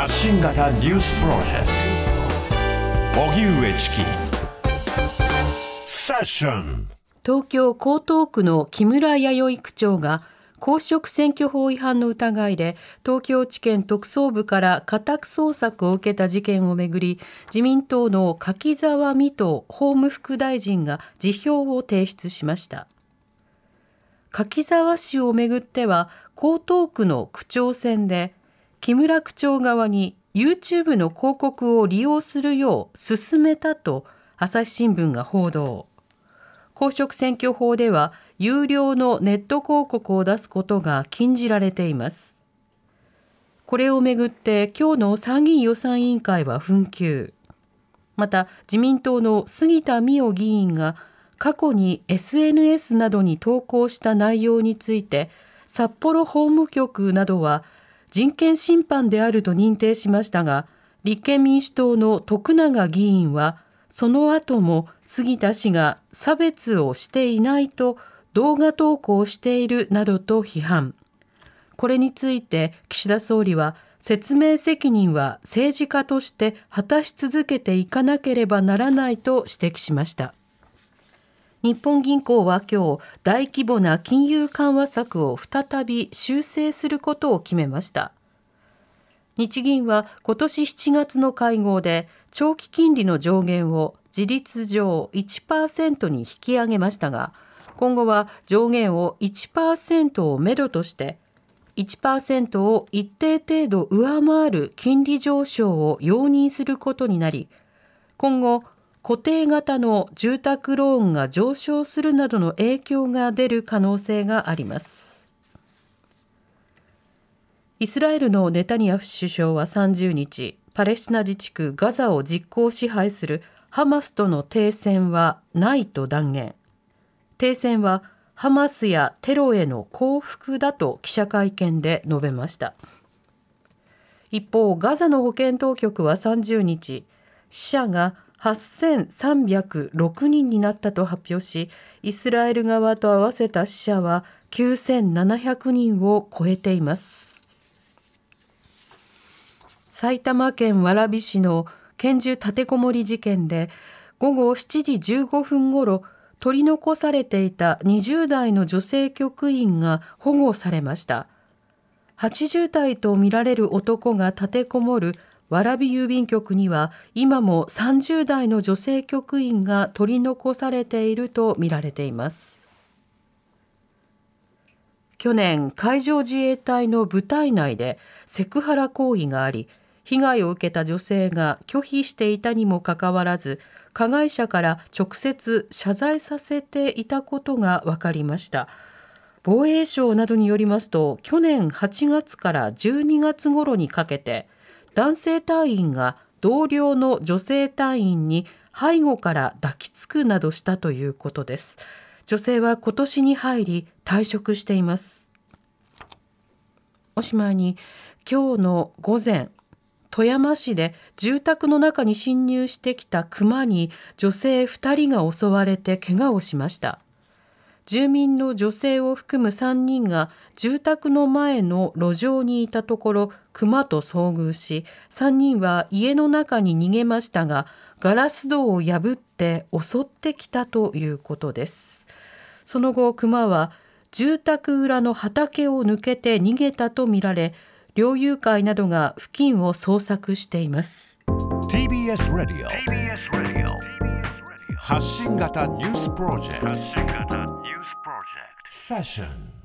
発信型ニュースプロジェクト。荻上チキ。セッション。東京江東区の木村弥生区長が公職選挙法違反の疑いで東京地検特捜部から家宅捜索を受けた事件をめぐり自民党の柿沢美斗法務副大臣が辞表を提出しました。柿沢氏をめぐっては江東区の区長選で木村区長側に YouTube の広告を利用するよう勧めたと朝日新聞が報道。公職選挙法では有料のネット広告を出すことが禁じられています。これをめぐって今日の参議院予算委員会は紛糾。また自民党の杉田水脈議員が過去に SNS などに投稿した内容について札幌法務局などは人権侵犯であると認定しましたが、立憲民主党の徳永議員は、その後も杉田氏が差別をしていないと動画投稿しているなどと批判。これについて岸田総理は、説明責任は政治家として果たし続けていかなければならないと指摘しました。日本銀行は今日大規模な金融緩和策を再び修正することを決めました。日銀は今年7月の会合で長期金利の上限を事実上1%に引き上げましたが今後は上限を1%をめどとして1%を一定程度上回る金利上昇を容認することになり今後固定型の住宅ローンが上昇するなどの影響が出る可能性があります。イスラエルのネタニヤフ首相は30日パレスチナ自治区ガザを実効支配するハマスとの停戦はないと断言。停戦はハマスやテロへの降伏だと記者会見で述べました。一方ガザの保健当局は30日死者が8306人になったと発表し、イスラエル側と合わせた死者は9700人を超えています。埼玉県蕨市の拳銃立てこもり事件で、午後7時15分ごろ、取り残されていた20代の女性局員が保護されました。80代とみられる男が立てこもる蕨郵便局には今も30代の女性局員が取り残されているとみられています。去年海上自衛隊の部隊内でセクハラ行為があり被害を受けた女性が拒否していたにもかかわらず加害者から直接謝罪させていたことが分かりました。防衛省などによりますと去年8月から12月頃にかけて男性隊員が同僚の女性隊員に背後から抱きつくなどしたということです。女性は今年に入り退職しています。おしまいに今日の午前富山市で住宅の中に侵入してきた熊に女性2人が襲われて怪我をしました。住民の女性を含む3人が住宅の前の路上にいたところ熊と遭遇し3人は家の中に逃げましたがガラス戸を破って襲ってきたということです。その後熊は住宅裏の畑を抜けて逃げたとみられ猟友会などが付近を捜索しています。TBS ラディオ発信型ニュースプロジェクト Fashion.